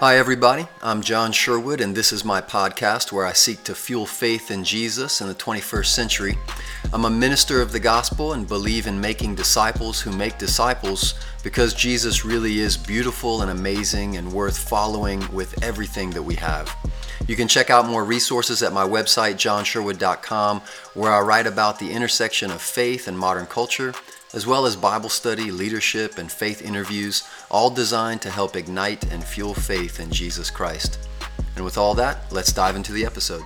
Hi, everybody. I'm John Sherwood, and this is my podcast where I seek to fuel faith in Jesus in the 21st century. I'm a minister of the gospel and believe in making disciples who make disciples because Jesus really is beautiful and amazing and worth following with everything that we have. You can check out more resources at my website, johnsherwood.com, where I write about the intersection of faith and modern culture as well as Bible study, leadership, and faith interviews, all designed to help ignite and fuel faith in Jesus Christ. And with all that, let's dive into the episode.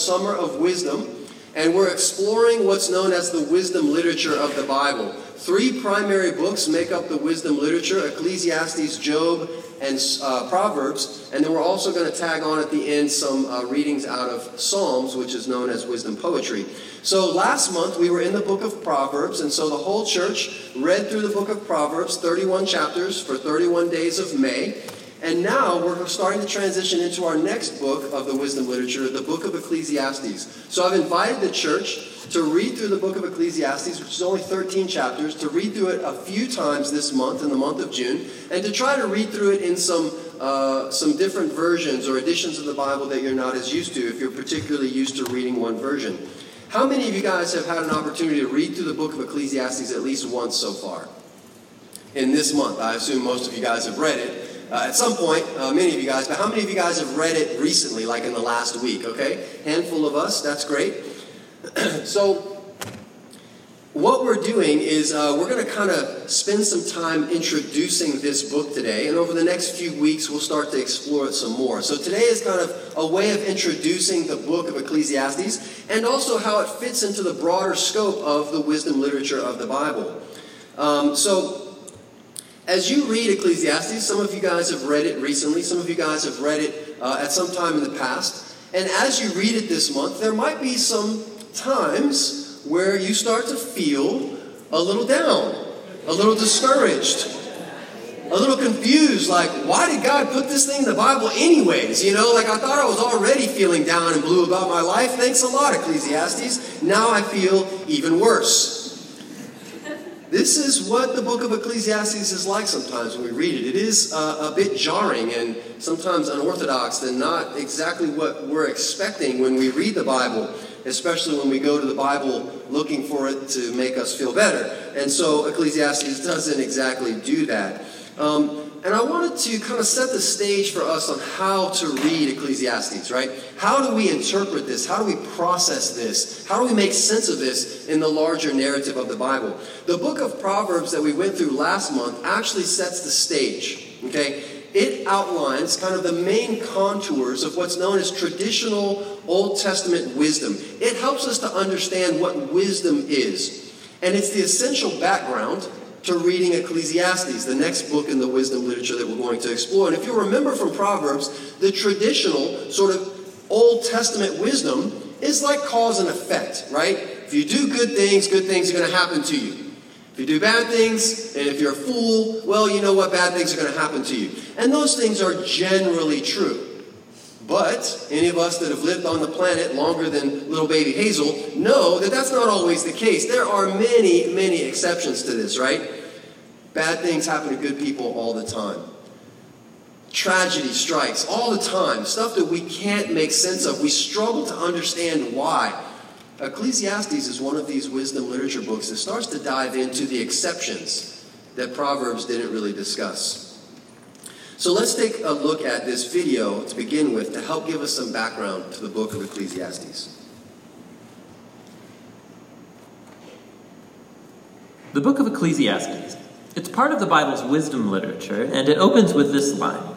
Summer of Wisdom, and we're exploring what's known as the wisdom literature of the Bible. Three primary books make up the wisdom literature Ecclesiastes, Job, and uh, Proverbs. And then we're also going to tag on at the end some uh, readings out of Psalms, which is known as wisdom poetry. So last month we were in the book of Proverbs, and so the whole church read through the book of Proverbs, 31 chapters for 31 days of May. And now we're starting to transition into our next book of the wisdom literature, the book of Ecclesiastes. So I've invited the church to read through the book of Ecclesiastes, which is only 13 chapters, to read through it a few times this month, in the month of June, and to try to read through it in some, uh, some different versions or editions of the Bible that you're not as used to, if you're particularly used to reading one version. How many of you guys have had an opportunity to read through the book of Ecclesiastes at least once so far? In this month, I assume most of you guys have read it uh, at some point, uh, many of you guys, but how many of you guys have read it recently, like in the last week? Okay, handful of us. That's great. so, what we're doing is uh, we're going to kind of spend some time introducing this book today, and over the next few weeks, we'll start to explore it some more. So, today is kind of a way of introducing the book of Ecclesiastes and also how it fits into the broader scope of the wisdom literature of the Bible. Um, so, as you read Ecclesiastes, some of you guys have read it recently, some of you guys have read it uh, at some time in the past. And as you read it this month, there might be some times where you start to feel a little down, a little discouraged, a little confused. Like, why did God put this thing in the Bible, anyways? You know, like I thought I was already feeling down and blue about my life. Thanks a lot, Ecclesiastes. Now I feel even worse. This is what the book of Ecclesiastes is like sometimes when we read it. It is uh, a bit jarring and sometimes unorthodox and not exactly what we're expecting when we read the Bible, especially when we go to the Bible looking for it to make us feel better. And so Ecclesiastes doesn't exactly do that. Um, and I wanted to kind of set the stage for us on how to read Ecclesiastes, right? How do we interpret this? How do we process this? How do we make sense of this in the larger narrative of the Bible? The book of Proverbs that we went through last month actually sets the stage, okay? It outlines kind of the main contours of what's known as traditional Old Testament wisdom. It helps us to understand what wisdom is. And it's the essential background to reading Ecclesiastes, the next book in the wisdom literature that we're going to explore. And if you remember from Proverbs, the traditional sort of Old Testament wisdom is like cause and effect, right? If you do good things, good things are going to happen to you. If you do bad things, and if you're a fool, well, you know what? Bad things are going to happen to you. And those things are generally true. But any of us that have lived on the planet longer than little baby Hazel know that that's not always the case. There are many, many exceptions to this, right? Bad things happen to good people all the time. Tragedy strikes all the time, stuff that we can't make sense of. We struggle to understand why. Ecclesiastes is one of these wisdom literature books that starts to dive into the exceptions that Proverbs didn't really discuss. So let's take a look at this video to begin with to help give us some background to the book of Ecclesiastes. The book of Ecclesiastes. It's part of the Bible's wisdom literature, and it opens with this line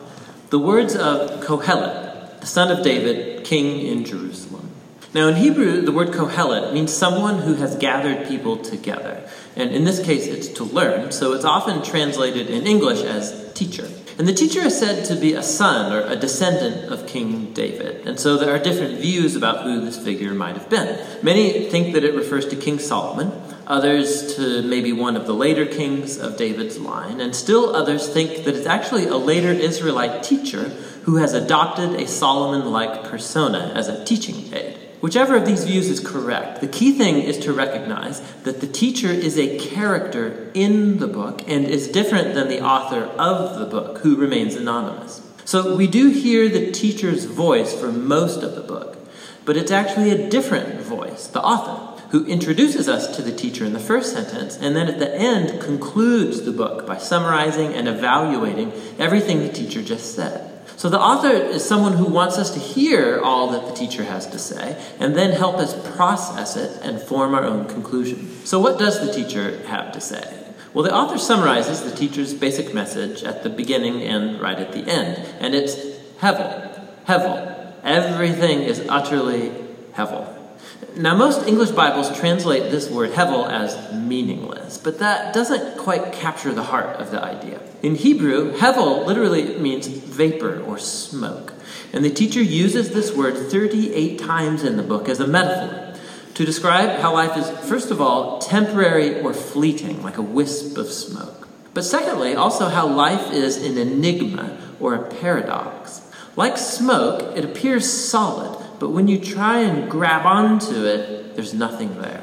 The words of Kohelet, the son of David, king in Jerusalem. Now, in Hebrew, the word Kohelet means someone who has gathered people together. And in this case, it's to learn, so it's often translated in English as teacher. And the teacher is said to be a son or a descendant of King David. And so there are different views about who this figure might have been. Many think that it refers to King Solomon, others to maybe one of the later kings of David's line, and still others think that it's actually a later Israelite teacher who has adopted a Solomon like persona as a teaching aid. Whichever of these views is correct, the key thing is to recognize that the teacher is a character in the book and is different than the author of the book, who remains anonymous. So we do hear the teacher's voice for most of the book, but it's actually a different voice, the author, who introduces us to the teacher in the first sentence and then at the end concludes the book by summarizing and evaluating everything the teacher just said. So the author is someone who wants us to hear all that the teacher has to say and then help us process it and form our own conclusion. So, what does the teacher have to say? Well, the author summarizes the teacher's basic message at the beginning and right at the end, and it's Hevel, Hevel. Everything is utterly Hevel. Now, most English Bibles translate this word hevel as meaningless, but that doesn't quite capture the heart of the idea. In Hebrew, hevel literally means vapor or smoke, and the teacher uses this word 38 times in the book as a metaphor to describe how life is, first of all, temporary or fleeting, like a wisp of smoke. But secondly, also how life is an enigma or a paradox. Like smoke, it appears solid, but when you try and grab onto it, there's nothing there.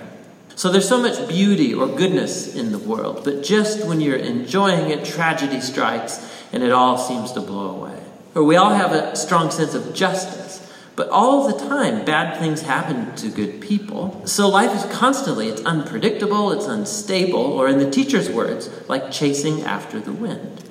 So there's so much beauty or goodness in the world, but just when you're enjoying it, tragedy strikes and it all seems to blow away. Or we all have a strong sense of justice, but all the time bad things happen to good people. So life is constantly, it's unpredictable, it's unstable, or in the teacher's words, like chasing after the wind.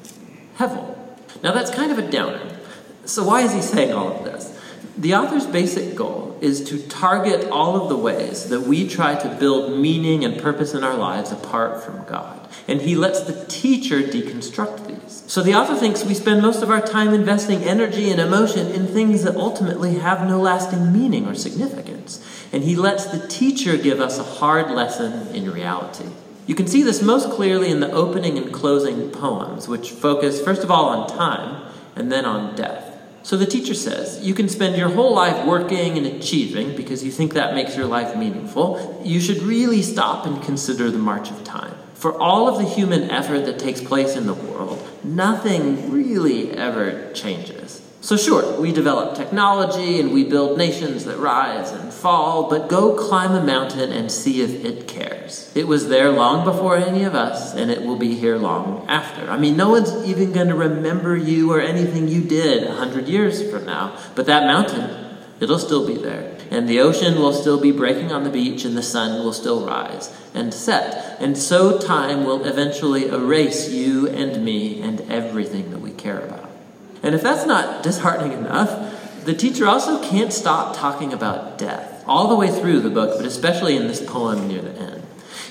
Hevel. Now that's kind of a downer. So why is he saying all of this? The author's basic goal is to target all of the ways that we try to build meaning and purpose in our lives apart from God. And he lets the teacher deconstruct these. So the author thinks we spend most of our time investing energy and emotion in things that ultimately have no lasting meaning or significance. And he lets the teacher give us a hard lesson in reality. You can see this most clearly in the opening and closing poems, which focus first of all on time and then on death. So the teacher says, you can spend your whole life working and achieving because you think that makes your life meaningful. You should really stop and consider the march of time. For all of the human effort that takes place in the world, nothing really ever changes. So, sure, we develop technology and we build nations that rise and fall, but go climb a mountain and see if it cares. It was there long before any of us, and it will be here long after. I mean, no one's even going to remember you or anything you did a hundred years from now, but that mountain, it'll still be there. And the ocean will still be breaking on the beach, and the sun will still rise and set. And so time will eventually erase you and me and everything that we care about. And if that's not disheartening enough, the teacher also can't stop talking about death all the way through the book, but especially in this poem near the end.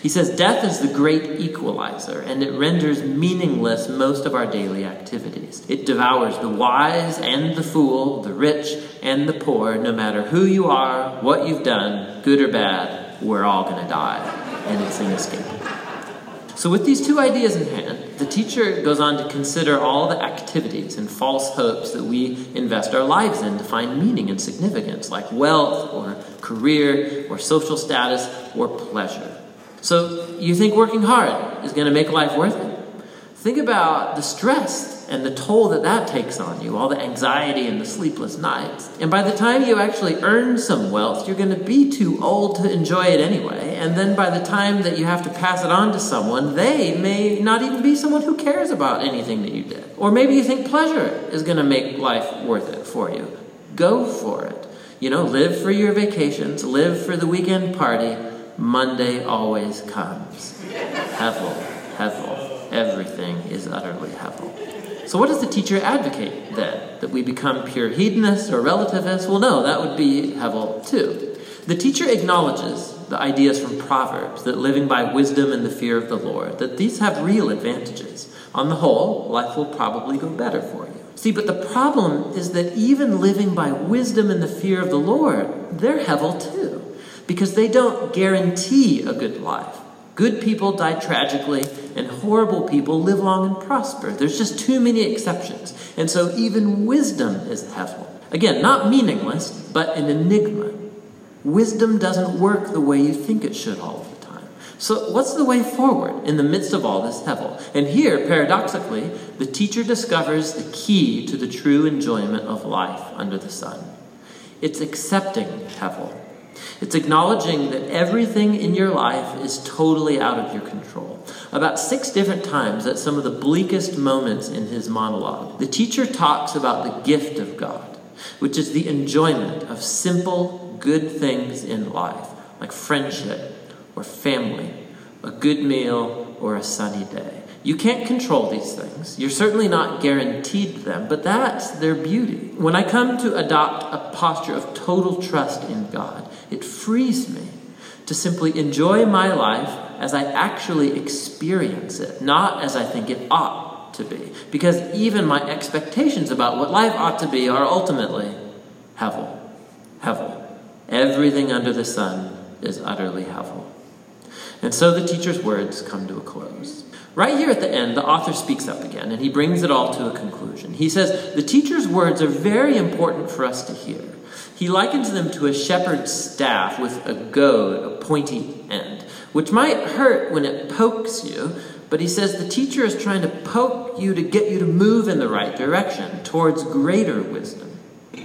He says, Death is the great equalizer, and it renders meaningless most of our daily activities. It devours the wise and the fool, the rich and the poor, no matter who you are, what you've done, good or bad, we're all going to die, and it's inescapable. So, with these two ideas in hand, the teacher goes on to consider all the activities and false hopes that we invest our lives in to find meaning and significance, like wealth or career or social status or pleasure. So, you think working hard is going to make life worth it? Think about the stress and the toll that that takes on you, all the anxiety and the sleepless nights. And by the time you actually earn some wealth, you're going to be too old to enjoy it anyway. And then by the time that you have to pass it on to someone, they may not even be someone who cares about anything that you did. Or maybe you think pleasure is going to make life worth it for you. Go for it. You know, live for your vacations, live for the weekend party. Monday always comes. Hevel, Hevel. Everything is utterly Hevel. So, what does the teacher advocate then? That we become pure hedonists or relativists? Well, no, that would be Hevel too. The teacher acknowledges the ideas from Proverbs that living by wisdom and the fear of the Lord, that these have real advantages. On the whole, life will probably go better for you. See, but the problem is that even living by wisdom and the fear of the Lord, they're Hevel too, because they don't guarantee a good life. Good people die tragically, and horrible people live long and prosper. There's just too many exceptions. And so even wisdom is hevel. Again, not meaningless, but an enigma. Wisdom doesn't work the way you think it should all the time. So, what's the way forward in the midst of all this hevel? And here, paradoxically, the teacher discovers the key to the true enjoyment of life under the sun. It's accepting hevel. It's acknowledging that everything in your life is totally out of your control. About six different times at some of the bleakest moments in his monologue, the teacher talks about the gift of God, which is the enjoyment of simple, good things in life, like friendship or family, a good meal or a sunny day. You can't control these things. You're certainly not guaranteed them, but that's their beauty. When I come to adopt a posture of total trust in God, it frees me to simply enjoy my life as I actually experience it, not as I think it ought to be. Because even my expectations about what life ought to be are ultimately hevel. Hevel. Everything under the sun is utterly hevel. And so the teacher's words come to a close. Right here at the end, the author speaks up again and he brings it all to a conclusion. He says, The teacher's words are very important for us to hear. He likens them to a shepherd's staff with a goad, a pointy end, which might hurt when it pokes you, but he says the teacher is trying to poke you to get you to move in the right direction towards greater wisdom.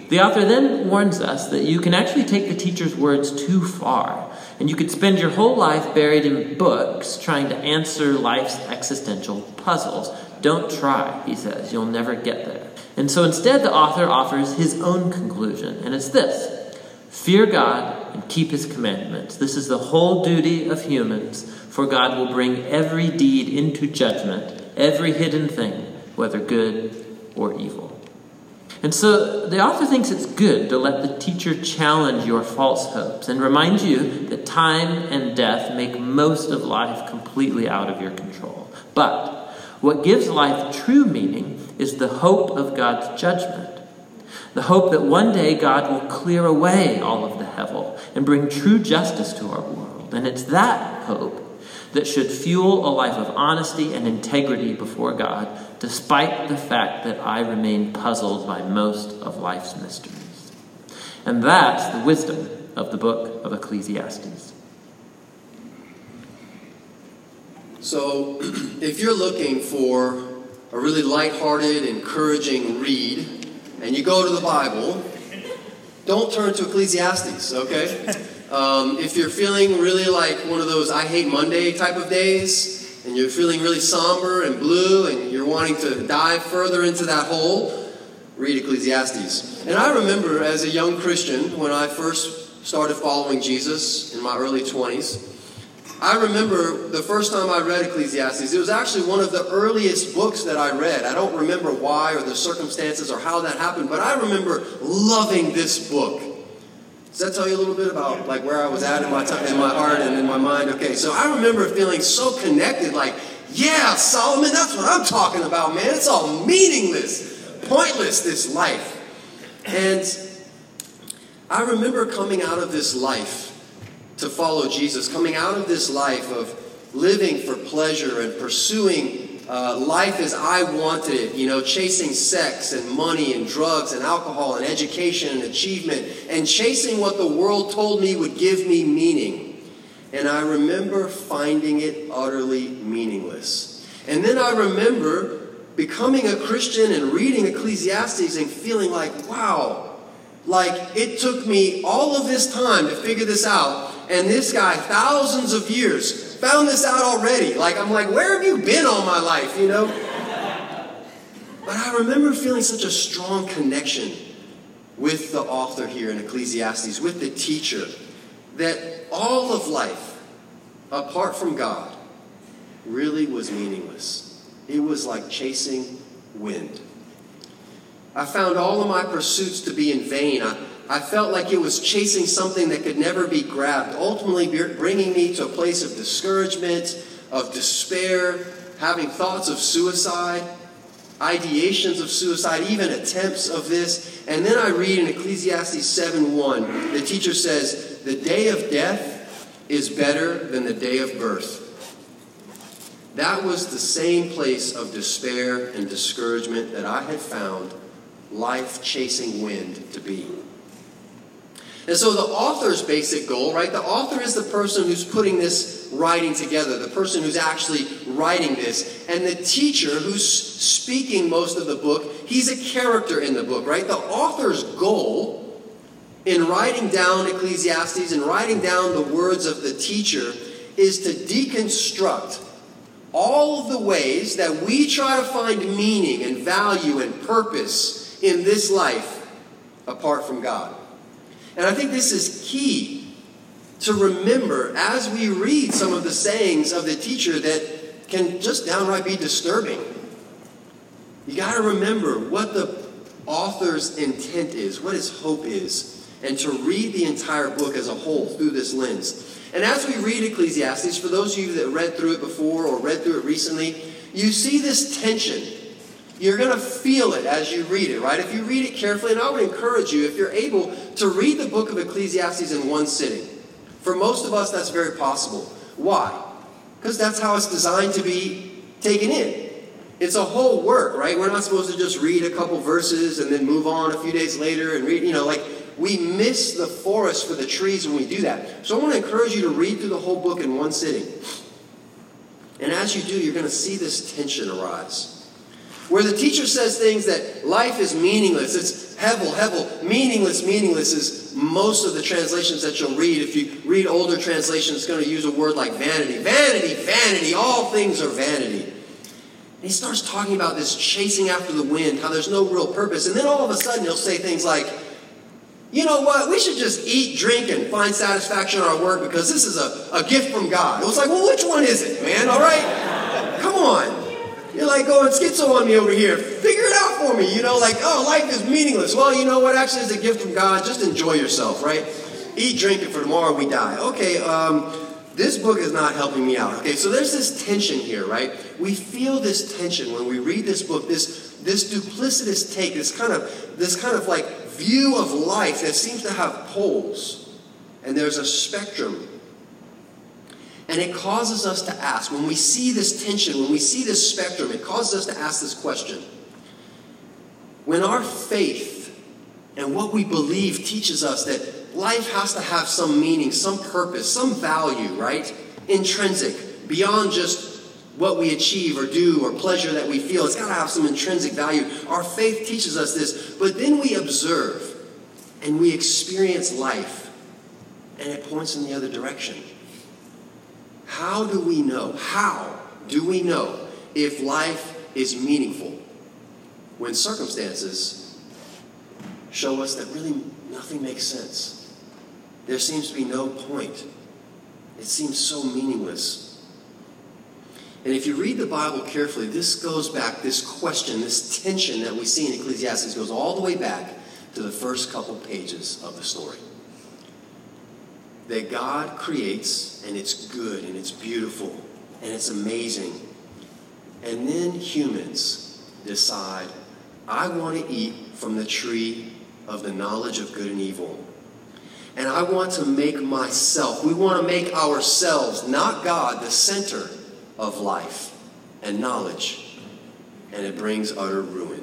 The author then warns us that you can actually take the teacher's words too far and you could spend your whole life buried in books trying to answer life's existential puzzles. Don't try, he says. You'll never get there. And so instead, the author offers his own conclusion, and it's this Fear God and keep his commandments. This is the whole duty of humans, for God will bring every deed into judgment, every hidden thing, whether good or evil. And so the author thinks it's good to let the teacher challenge your false hopes and remind you that time and death make most of life completely out of your control. But what gives life true meaning is the hope of God's judgment. The hope that one day God will clear away all of the hevel and bring true justice to our world. And it's that hope that should fuel a life of honesty and integrity before God, despite the fact that I remain puzzled by most of life's mysteries. And that's the wisdom of the book of Ecclesiastes. So, if you're looking for a really light-hearted, encouraging read, and you go to the Bible, don't turn to Ecclesiastes, okay? Um, if you're feeling really like one of those I hate Monday type of days, and you're feeling really somber and blue, and you're wanting to dive further into that hole, read Ecclesiastes. And I remember as a young Christian, when I first started following Jesus in my early 20s, I remember the first time I read Ecclesiastes, it was actually one of the earliest books that I read. I don't remember why or the circumstances or how that happened, but I remember loving this book. Does that tell you a little bit about like where I was at in my time, in my heart and in my mind? Okay, so I remember feeling so connected, like, yeah, Solomon, that's what I'm talking about, man. It's all meaningless, pointless, this life. And I remember coming out of this life to follow Jesus, coming out of this life of living for pleasure and pursuing uh, life as I wanted it, you know, chasing sex and money and drugs and alcohol and education and achievement and chasing what the world told me would give me meaning. And I remember finding it utterly meaningless. And then I remember becoming a Christian and reading Ecclesiastes and feeling like, wow, like it took me all of this time to figure this out. And this guy, thousands of years, found this out already. Like, I'm like, where have you been all my life, you know? But I remember feeling such a strong connection with the author here in Ecclesiastes, with the teacher, that all of life, apart from God, really was meaningless. It was like chasing wind. I found all of my pursuits to be in vain. I, I felt like it was chasing something that could never be grabbed, ultimately bringing me to a place of discouragement, of despair, having thoughts of suicide, ideations of suicide, even attempts of this. And then I read in Ecclesiastes 7:1, the teacher says, "The day of death is better than the day of birth, that was the same place of despair and discouragement that I had found life chasing wind to be. And so the author's basic goal, right? The author is the person who's putting this writing together, the person who's actually writing this. And the teacher who's speaking most of the book, he's a character in the book, right? The author's goal in writing down Ecclesiastes and writing down the words of the teacher is to deconstruct all of the ways that we try to find meaning and value and purpose in this life apart from God. And I think this is key to remember as we read some of the sayings of the teacher that can just downright be disturbing. You got to remember what the author's intent is, what his hope is, and to read the entire book as a whole through this lens. And as we read Ecclesiastes, for those of you that read through it before or read through it recently, you see this tension. You're going to feel it as you read it, right? If you read it carefully, and I would encourage you, if you're able, to read the book of Ecclesiastes in one sitting. For most of us, that's very possible. Why? Because that's how it's designed to be taken in. It's a whole work, right? We're not supposed to just read a couple verses and then move on a few days later and read, you know, like we miss the forest for the trees when we do that. So I want to encourage you to read through the whole book in one sitting. And as you do, you're going to see this tension arise. Where the teacher says things that life is meaningless. It's hevel, hevel. Meaningless, meaningless is most of the translations that you'll read. If you read older translations, it's going to use a word like vanity. Vanity, vanity. All things are vanity. And he starts talking about this chasing after the wind, how there's no real purpose. And then all of a sudden he'll say things like, you know what? We should just eat, drink, and find satisfaction in our work because this is a, a gift from God. It was like, well, which one is it, man? All right? Come on. You're like going schizo on me over here. Figure it out for me. You know, like, oh, life is meaningless. Well, you know what? Actually, it's a gift from God. Just enjoy yourself, right? Eat, drink, and for tomorrow we die. Okay, um, this book is not helping me out. Okay, so there's this tension here, right? We feel this tension when we read this book, this, this duplicitous take, this kind of, this kind of like view of life that seems to have poles, and there's a spectrum. And it causes us to ask, when we see this tension, when we see this spectrum, it causes us to ask this question. When our faith and what we believe teaches us that life has to have some meaning, some purpose, some value, right? Intrinsic, beyond just what we achieve or do or pleasure that we feel. It's got to have some intrinsic value. Our faith teaches us this, but then we observe and we experience life and it points in the other direction. How do we know? How do we know if life is meaningful when circumstances show us that really nothing makes sense? There seems to be no point. It seems so meaningless. And if you read the Bible carefully, this goes back, this question, this tension that we see in Ecclesiastes goes all the way back to the first couple pages of the story. That God creates, and it's good, and it's beautiful, and it's amazing. And then humans decide, I want to eat from the tree of the knowledge of good and evil. And I want to make myself, we want to make ourselves, not God, the center of life and knowledge, and it brings utter ruin.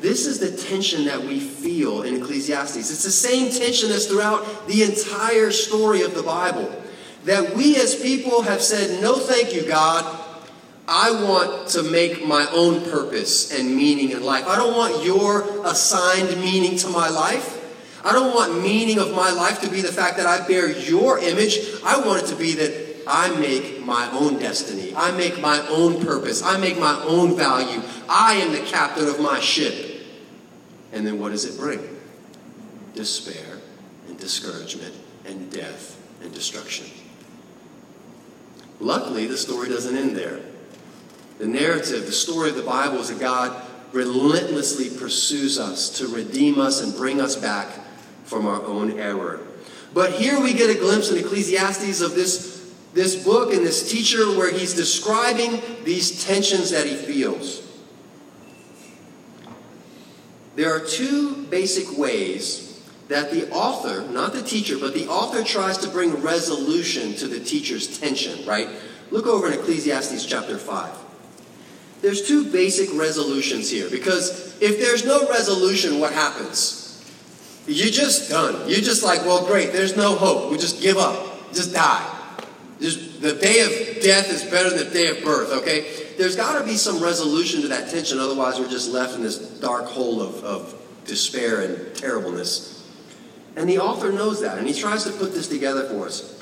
This is the tension that we feel in Ecclesiastes. It's the same tension that's throughout the entire story of the Bible. That we as people have said, No, thank you, God. I want to make my own purpose and meaning in life. I don't want your assigned meaning to my life. I don't want meaning of my life to be the fact that I bear your image. I want it to be that I make my own destiny. I make my own purpose. I make my own value. I am the captain of my ship. And then what does it bring? Despair and discouragement and death and destruction. Luckily, the story doesn't end there. The narrative, the story of the Bible is that God relentlessly pursues us to redeem us and bring us back from our own error. But here we get a glimpse in Ecclesiastes of this this book and this teacher where he's describing these tensions that he feels. There are two basic ways that the author, not the teacher, but the author tries to bring resolution to the teacher's tension, right? Look over in Ecclesiastes chapter 5. There's two basic resolutions here because if there's no resolution, what happens? You're just done. You're just like, well, great, there's no hope. We just give up, just die. Just, the day of death is better than the day of birth, okay? There's got to be some resolution to that tension, otherwise, we're just left in this dark hole of, of despair and terribleness. And the author knows that, and he tries to put this together for us.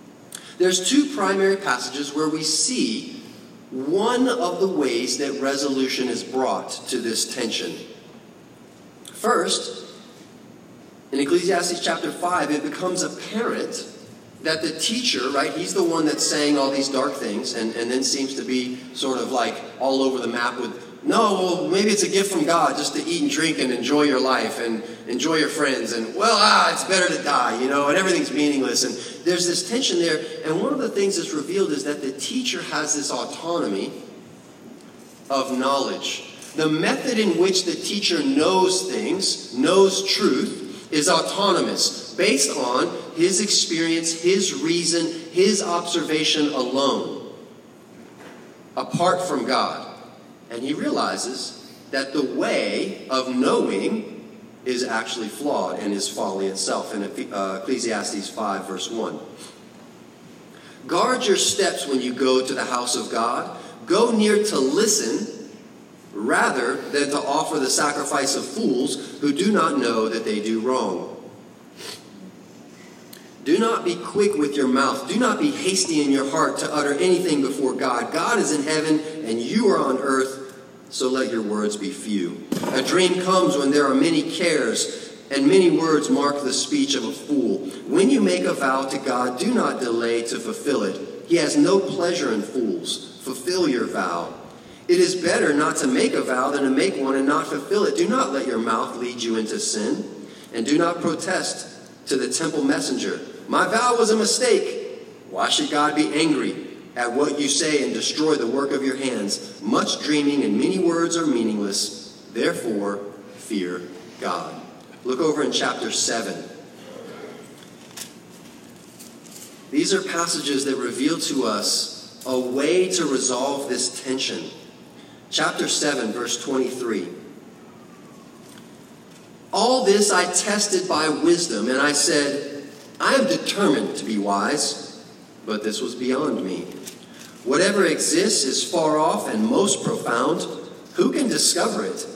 There's two primary passages where we see one of the ways that resolution is brought to this tension. First, in Ecclesiastes chapter 5, it becomes apparent that the teacher, right, he's the one that's saying all these dark things and, and then seems to be sort of like all over the map with no, well, maybe it's a gift from God just to eat and drink and enjoy your life and enjoy your friends. And, well, ah, it's better to die, you know, and everything's meaningless. And there's this tension there. And one of the things that's revealed is that the teacher has this autonomy of knowledge. The method in which the teacher knows things, knows truth, is autonomous, based on his experience, his reason, his observation alone, apart from God. And he realizes that the way of knowing is actually flawed and is folly itself in uh, Ecclesiastes 5, verse 1. Guard your steps when you go to the house of God. Go near to listen rather than to offer the sacrifice of fools who do not know that they do wrong. Do not be quick with your mouth. Do not be hasty in your heart to utter anything before God. God is in heaven and you are on earth, so let your words be few. A dream comes when there are many cares, and many words mark the speech of a fool. When you make a vow to God, do not delay to fulfill it. He has no pleasure in fools. Fulfill your vow. It is better not to make a vow than to make one and not fulfill it. Do not let your mouth lead you into sin, and do not protest to the temple messenger. My vow was a mistake. Why should God be angry? at what you say and destroy the work of your hands. Much dreaming and many words are meaningless. Therefore, fear God. Look over in chapter 7. These are passages that reveal to us a way to resolve this tension. Chapter 7, verse 23. All this I tested by wisdom, and I said, I am determined to be wise, but this was beyond me. Whatever exists is far off and most profound. Who can discover it?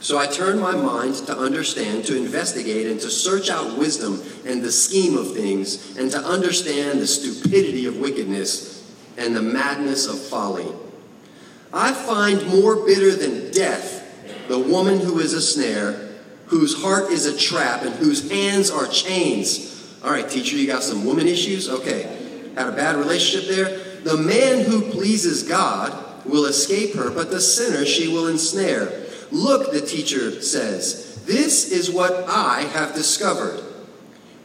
So I turned my mind to understand, to investigate, and to search out wisdom and the scheme of things, and to understand the stupidity of wickedness and the madness of folly. I find more bitter than death the woman who is a snare, whose heart is a trap, and whose hands are chains. All right, teacher, you got some woman issues? Okay. Had a bad relationship there? The man who pleases God will escape her, but the sinner she will ensnare. Look, the teacher says, this is what I have discovered.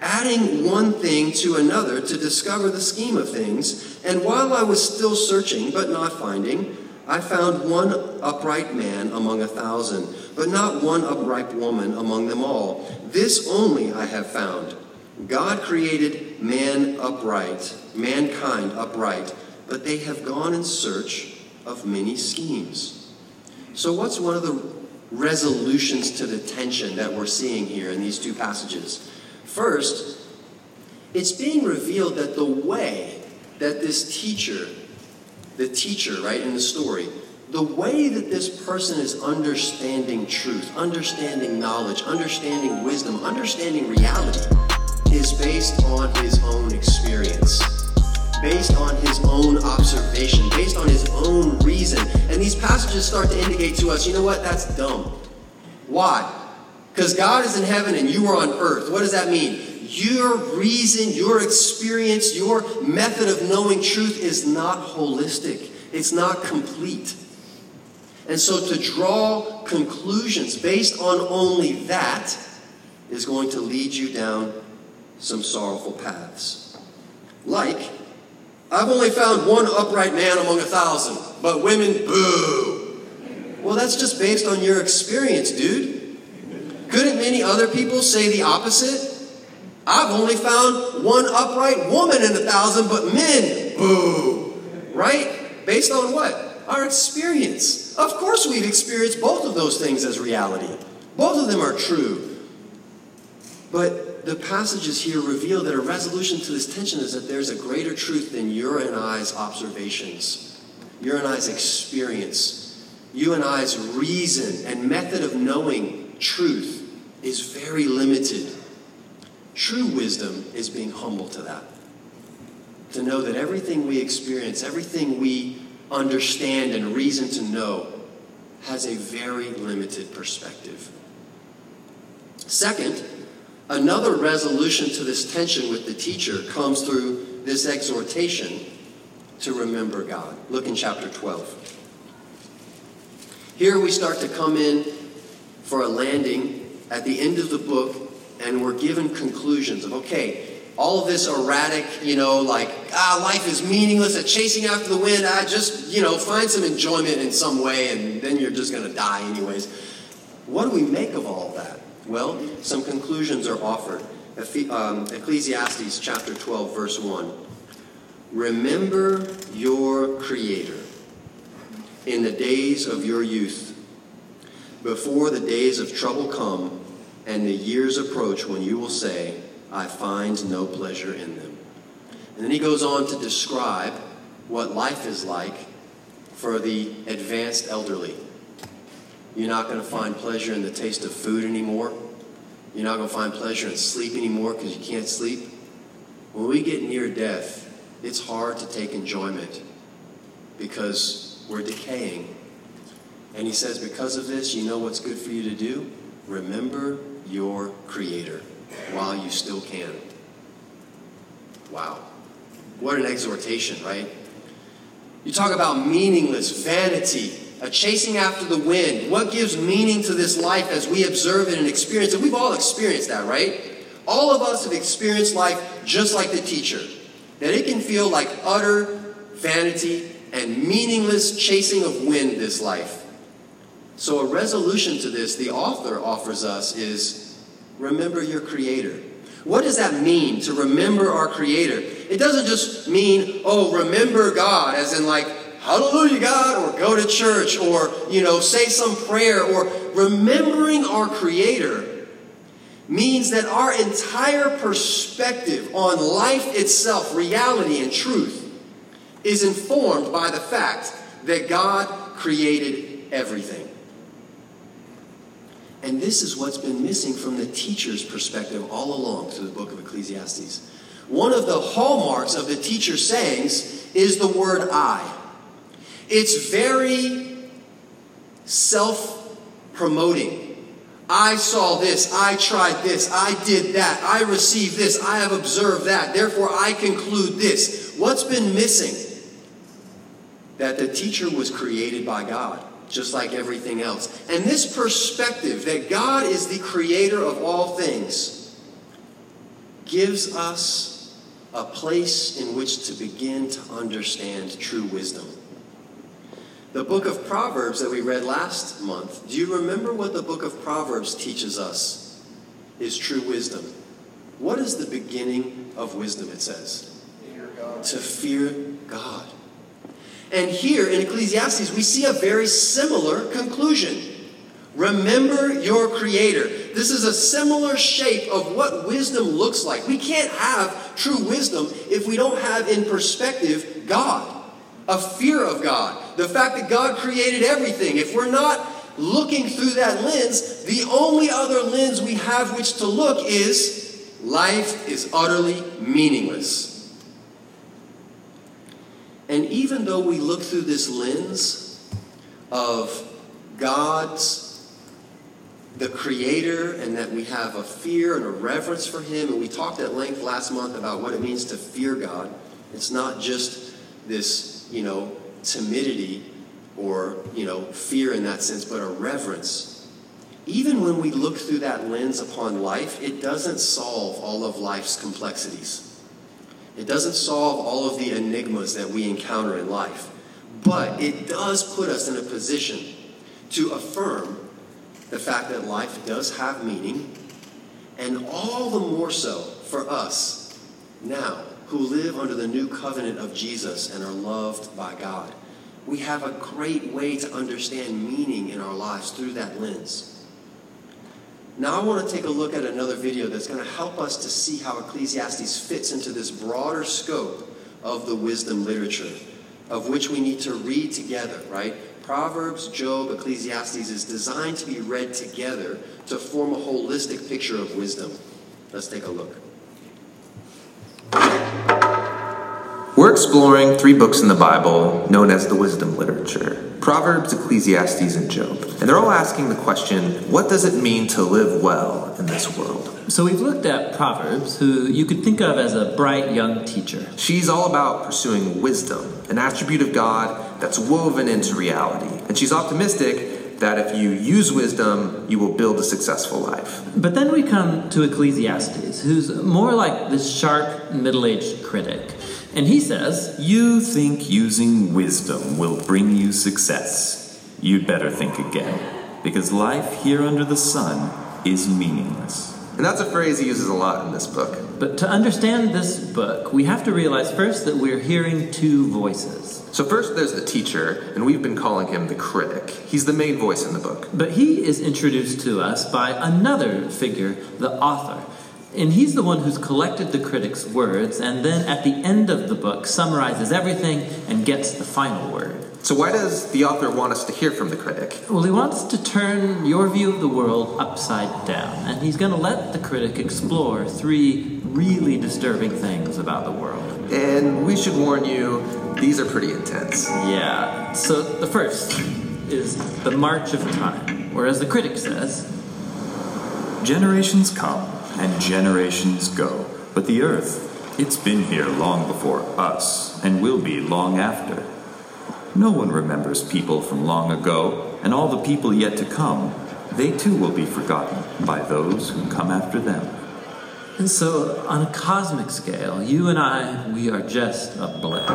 Adding one thing to another to discover the scheme of things, and while I was still searching but not finding, I found one upright man among a thousand, but not one upright woman among them all. This only I have found. God created man upright, mankind upright but they have gone in search of many schemes. So, what's one of the resolutions to the tension that we're seeing here in these two passages? First, it's being revealed that the way that this teacher, the teacher, right, in the story, the way that this person is understanding truth, understanding knowledge, understanding wisdom, understanding reality is based on his own experience based on his own observation, based on his own reason. And these passages start to indicate to us, you know what, that's dumb. Why? Because God is in heaven and you are on earth. What does that mean? Your reason, your experience, your method of knowing truth is not holistic, it's not complete. And so to draw conclusions based on only that is going to lead you down some sorrowful paths. Like I've only found one upright man among a thousand, but women, boo. Well, that's just based on your experience, dude. Couldn't many other people say the opposite? I've only found one upright woman in a thousand, but men, boo. right? Based on what? Our experience. Of course, we've experienced both of those things as reality. Both of them are true. But the passages here reveal that a resolution to this tension is that there's a greater truth than your and I's observations, your and I's experience, you and I's reason and method of knowing truth is very limited. True wisdom is being humble to that. To know that everything we experience, everything we understand and reason to know, has a very limited perspective. Second, another resolution to this tension with the teacher comes through this exhortation to remember God. Look in chapter 12. Here we start to come in for a landing at the end of the book, and we're given conclusions of okay, all of this erratic, you know, like, ah, life is meaningless, a chasing after the wind, I ah, just, you know, find some enjoyment in some way, and then you're just going to die anyways. What do we make of all of that? Well, some conclusions are offered. Um, Ecclesiastes chapter 12, verse 1. Remember your Creator in the days of your youth, before the days of trouble come and the years approach when you will say, I find no pleasure in them. And then he goes on to describe what life is like for the advanced elderly. You're not going to find pleasure in the taste of food anymore. You're not going to find pleasure in sleep anymore because you can't sleep. When we get near death, it's hard to take enjoyment because we're decaying. And he says, because of this, you know what's good for you to do? Remember your Creator while you still can. Wow. What an exhortation, right? You talk about meaningless vanity, a chasing after the wind. What gives meaning to this life as we observe it and experience it? We've all experienced that, right? All of us have experienced life just like the teacher. That it can feel like utter vanity and meaningless chasing of wind, this life. So, a resolution to this the author offers us is remember your Creator. What does that mean to remember our Creator? It doesn't just mean, oh, remember God, as in like, hallelujah, God, or go to church, or, you know, say some prayer, or remembering our Creator means that our entire perspective on life itself, reality and truth, is informed by the fact that God created everything. And this is what's been missing from the teacher's perspective all along through the book of Ecclesiastes. One of the hallmarks of the teacher's sayings is the word I. It's very self promoting. I saw this, I tried this, I did that, I received this, I have observed that, therefore I conclude this. What's been missing? That the teacher was created by God just like everything else. And this perspective that God is the creator of all things gives us a place in which to begin to understand true wisdom. The book of Proverbs that we read last month, do you remember what the book of Proverbs teaches us is true wisdom? What is the beginning of wisdom, it says? To fear God. And here in Ecclesiastes, we see a very similar conclusion. Remember your Creator. This is a similar shape of what wisdom looks like. We can't have true wisdom if we don't have in perspective God, a fear of God, the fact that God created everything. If we're not looking through that lens, the only other lens we have which to look is life is utterly meaningless. And even though we look through this lens of God's the creator and that we have a fear and a reverence for him and we talked at length last month about what it means to fear God. It's not just this, you know, timidity or, you know, fear in that sense, but a reverence. Even when we look through that lens upon life, it doesn't solve all of life's complexities. It doesn't solve all of the enigmas that we encounter in life, but it does put us in a position to affirm the fact that life does have meaning, and all the more so for us now who live under the new covenant of Jesus and are loved by God. We have a great way to understand meaning in our lives through that lens. Now, I want to take a look at another video that's going to help us to see how Ecclesiastes fits into this broader scope of the wisdom literature, of which we need to read together, right? Proverbs, Job, Ecclesiastes is designed to be read together to form a holistic picture of wisdom. Let's take a look. Exploring three books in the Bible known as the wisdom literature Proverbs, Ecclesiastes, and Job. And they're all asking the question what does it mean to live well in this world? So we've looked at Proverbs, who you could think of as a bright young teacher. She's all about pursuing wisdom, an attribute of God that's woven into reality. And she's optimistic that if you use wisdom, you will build a successful life. But then we come to Ecclesiastes, who's more like this sharp, middle aged critic. And he says, You think using wisdom will bring you success. You'd better think again, because life here under the sun is meaningless. And that's a phrase he uses a lot in this book. But to understand this book, we have to realize first that we're hearing two voices. So, first there's the teacher, and we've been calling him the critic. He's the main voice in the book. But he is introduced to us by another figure, the author. And he's the one who's collected the critic's words and then at the end of the book summarizes everything and gets the final word. So, why does the author want us to hear from the critic? Well, he wants to turn your view of the world upside down, and he's going to let the critic explore three really disturbing things about the world. And we should warn you, these are pretty intense. Yeah. So, the first is the march of time, whereas the critic says, Generations come and generations go, but the earth, it's been here long before us and will be long after. No one remembers people from long ago, and all the people yet to come, they too will be forgotten by those who come after them. And so, on a cosmic scale, you and I, we are just a blip.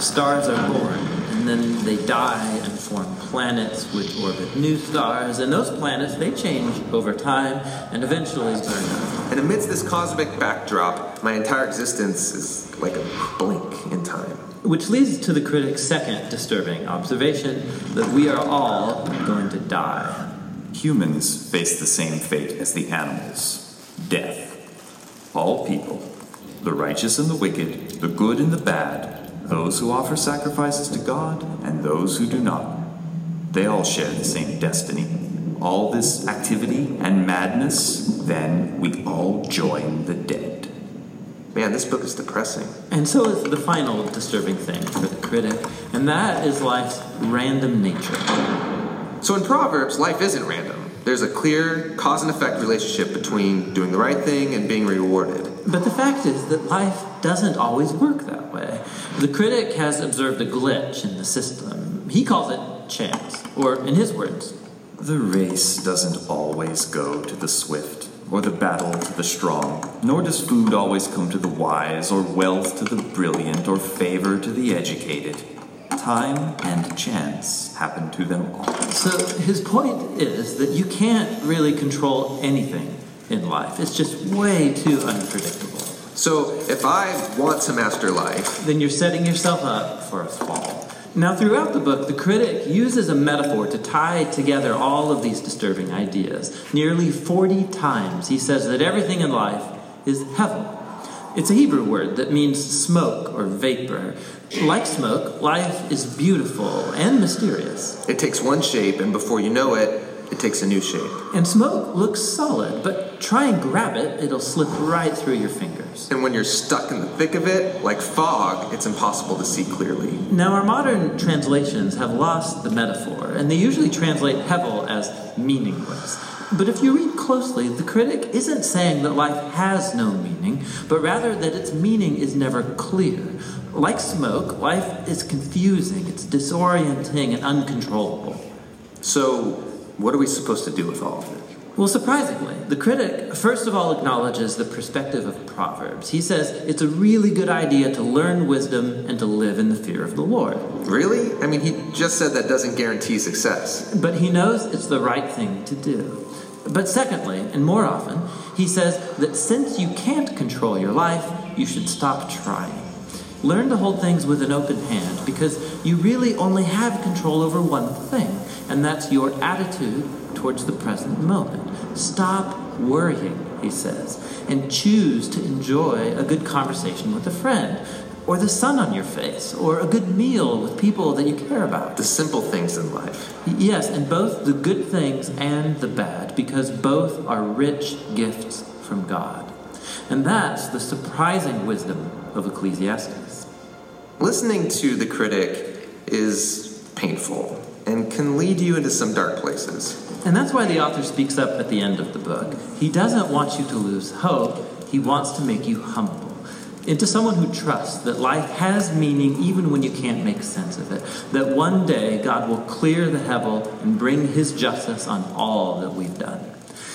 Stars are born, and then they die and form planets which orbit new stars, and those planets, they change over time and eventually burn out. And amidst this cosmic backdrop, my entire existence is like a blink in time. Which leads to the critic's second disturbing observation that we are all going to die. Humans face the same fate as the animals death. All people, the righteous and the wicked, the good and the bad, those who offer sacrifices to God and those who do not, they all share the same destiny. All this activity and madness, then we all join the dead. Man, this book is depressing. And so is the final disturbing thing for the critic, and that is life's random nature. So in Proverbs, life isn't random. There's a clear cause and effect relationship between doing the right thing and being rewarded. But the fact is that life doesn't always work that way. The critic has observed a glitch in the system. He calls it chance, or in his words, The race doesn't always go to the swift, or the battle to the strong, nor does food always come to the wise, or wealth to the brilliant, or favor to the educated. Time and chance happen to them all. So his point is that you can't really control anything in life. It's just way too unpredictable. So if I want to master life, Then you're setting yourself up for a fall. Now, throughout the book, the critic uses a metaphor to tie together all of these disturbing ideas. Nearly 40 times he says that everything in life is hevel. It's a Hebrew word that means smoke or vapor. Like smoke, life is beautiful and mysterious. it takes one shape, and before you know it, it takes a new shape. And smoke looks solid, but try and grab it, it'll slip right through your fingers. And when you're stuck in the thick of it, like fog, it's impossible to see clearly. Now, our modern translations have lost the metaphor, and they usually translate hevel as meaningless. But if you read closely, the critic isn't saying that life has no meaning, but rather that its meaning is never clear. Like smoke, life is confusing, it's disorienting and uncontrollable. So, what are we supposed to do with all of it? Well, surprisingly, the critic first of all acknowledges the perspective of Proverbs. He says it's a really good idea to learn wisdom and to live in the fear of the Lord. Really? I mean, he just said that doesn't guarantee success. But he knows it's the right thing to do. But secondly, and more often, he says that since you can't control your life, you should stop trying. Learn to hold things with an open hand because you really only have control over one thing, and that's your attitude towards the present moment. Stop worrying, he says, and choose to enjoy a good conversation with a friend, or the sun on your face, or a good meal with people that you care about. The simple things in life. Yes, and both the good things and the bad, because both are rich gifts from God. And that's the surprising wisdom of Ecclesiastes. Listening to the critic is painful and can lead you into some dark places. And that's why the author speaks up at the end of the book. He doesn't want you to lose hope, he wants to make you humble. Into someone who trusts that life has meaning even when you can't make sense of it. That one day God will clear the hevel and bring his justice on all that we've done.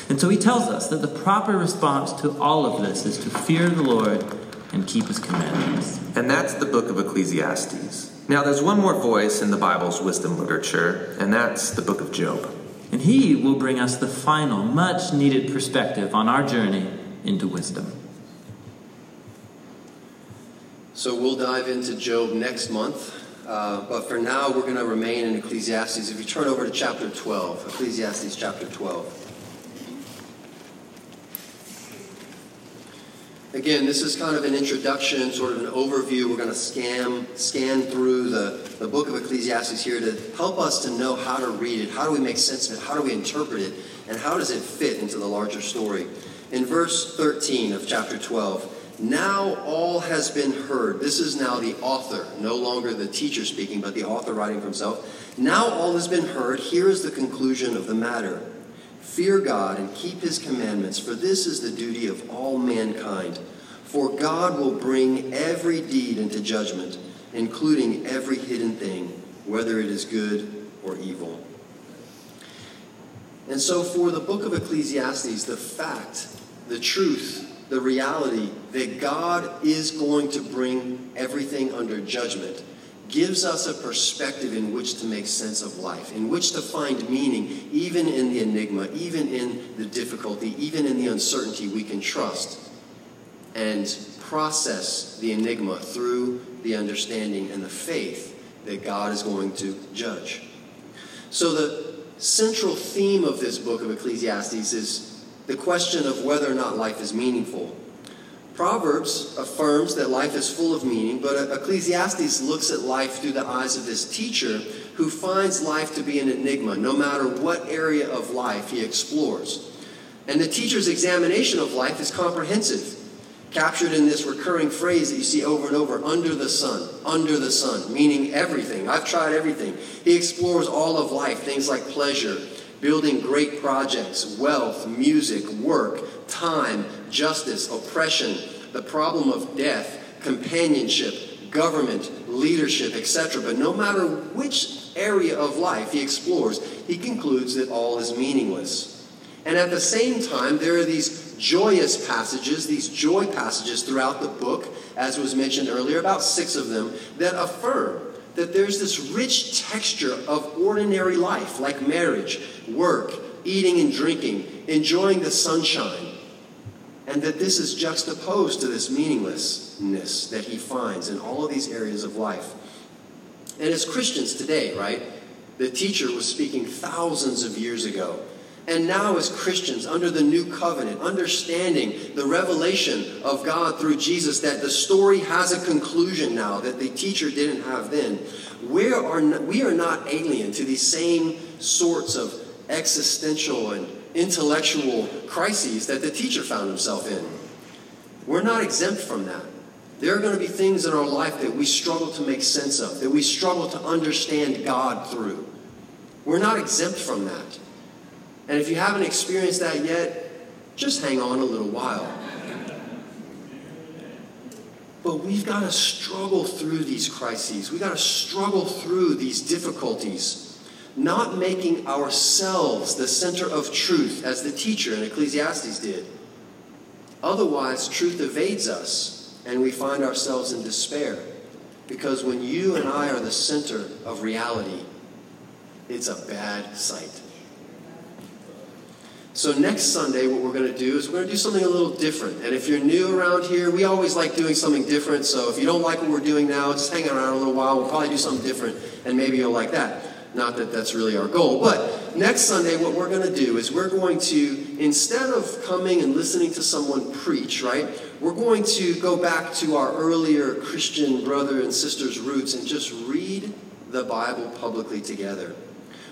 And so he tells us that the proper response to all of this is to fear the Lord and keep his commandments. And that's the book of Ecclesiastes. Now, there's one more voice in the Bible's wisdom literature, and that's the book of Job. And he will bring us the final, much needed perspective on our journey into wisdom. So we'll dive into Job next month. Uh, but for now, we're going to remain in Ecclesiastes. If you turn over to chapter 12, Ecclesiastes chapter 12. Again, this is kind of an introduction, sort of an overview. We're going to scan, scan through the, the book of Ecclesiastes here to help us to know how to read it. How do we make sense of it? How do we interpret it? And how does it fit into the larger story? In verse 13 of chapter 12, now all has been heard. This is now the author, no longer the teacher speaking, but the author writing for himself. Now all has been heard. Here is the conclusion of the matter. Fear God and keep his commandments, for this is the duty of all mankind. For God will bring every deed into judgment, including every hidden thing, whether it is good or evil. And so, for the book of Ecclesiastes, the fact, the truth, the reality that God is going to bring everything under judgment gives us a perspective in which to make sense of life, in which to find meaning, even in the enigma, even in the difficulty, even in the uncertainty, we can trust and process the enigma through the understanding and the faith that God is going to judge. So, the central theme of this book of Ecclesiastes is the question of whether or not life is meaningful. Proverbs affirms that life is full of meaning, but Ecclesiastes looks at life through the eyes of this teacher who finds life to be an enigma, no matter what area of life he explores. And the teacher's examination of life is comprehensive, captured in this recurring phrase that you see over and over under the sun, under the sun, meaning everything. I've tried everything. He explores all of life, things like pleasure, building great projects, wealth, music, work, time, justice, oppression, the problem of death, companionship, government, leadership, etc. But no matter which area of life he explores, he concludes that all is meaningless. And at the same time, there are these joyous passages, these joy passages throughout the book, as was mentioned earlier, about six of them, that affirm that there's this rich texture of ordinary life, like marriage, work, eating and drinking, enjoying the sunshine, and that this is juxtaposed to this meaninglessness that he finds in all of these areas of life. And as Christians today, right, the teacher was speaking thousands of years ago. And now, as Christians, under the new covenant, understanding the revelation of God through Jesus, that the story has a conclusion now that the teacher didn't have then, we are, we are not alien to these same sorts of existential and intellectual crises that the teacher found himself in. We're not exempt from that. There are going to be things in our life that we struggle to make sense of, that we struggle to understand God through. We're not exempt from that. And if you haven't experienced that yet, just hang on a little while. But we've got to struggle through these crises. We've got to struggle through these difficulties not making ourselves the center of truth, as the teacher in Ecclesiastes did. Otherwise, truth evades us, and we find ourselves in despair. Because when you and I are the center of reality, it's a bad sight. So next Sunday, what we're going to do is we're going to do something a little different. And if you're new around here, we always like doing something different. So if you don't like what we're doing now, just hang around a little while. We'll probably do something different, and maybe you'll like that. Not that that's really our goal. But next Sunday, what we're going to do is we're going to, instead of coming and listening to someone preach, right, we're going to go back to our earlier Christian brother and sister's roots and just read the Bible publicly together.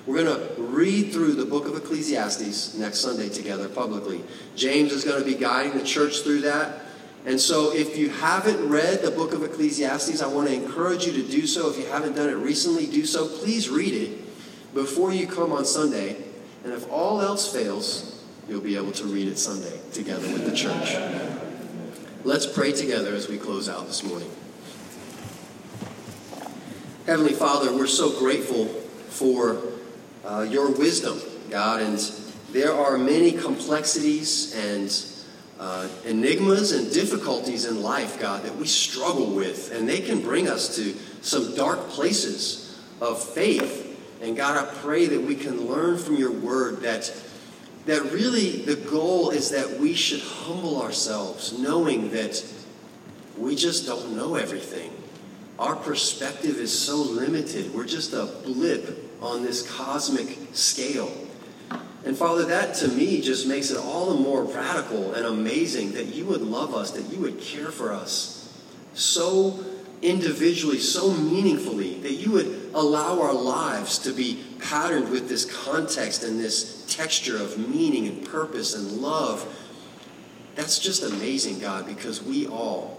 We're going to read through the book of Ecclesiastes next Sunday together publicly. James is going to be guiding the church through that. And so, if you haven't read the book of Ecclesiastes, I want to encourage you to do so. If you haven't done it recently, do so. Please read it before you come on Sunday. And if all else fails, you'll be able to read it Sunday together with the church. Let's pray together as we close out this morning. Heavenly Father, we're so grateful for uh, your wisdom, God. And there are many complexities and uh, enigmas and difficulties in life, God, that we struggle with. And they can bring us to some dark places of faith. And God, I pray that we can learn from your word that, that really the goal is that we should humble ourselves, knowing that we just don't know everything. Our perspective is so limited. We're just a blip on this cosmic scale. And Father, that to me just makes it all the more radical and amazing that you would love us, that you would care for us so individually, so meaningfully, that you would allow our lives to be patterned with this context and this texture of meaning and purpose and love. That's just amazing, God, because we all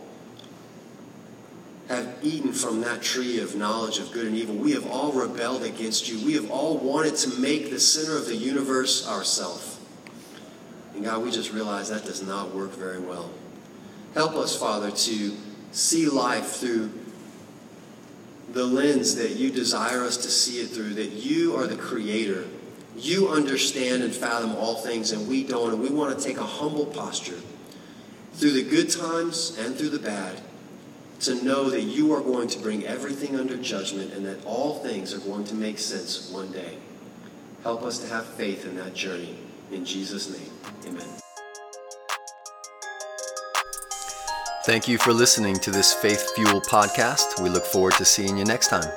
have eaten from that tree of knowledge of good and evil. We have all rebelled against you. We have all wanted to make the center of the universe ourselves. And God, we just realize that does not work very well. Help us, Father, to see life through the lens that you desire us to see it through, that you are the creator. You understand and fathom all things, and we don't. And we want to take a humble posture through the good times and through the bad to know that you are going to bring everything under judgment and that all things are going to make sense one day. Help us to have faith in that journey. In Jesus' name, amen. Thank you for listening to this Faith Fuel podcast. We look forward to seeing you next time.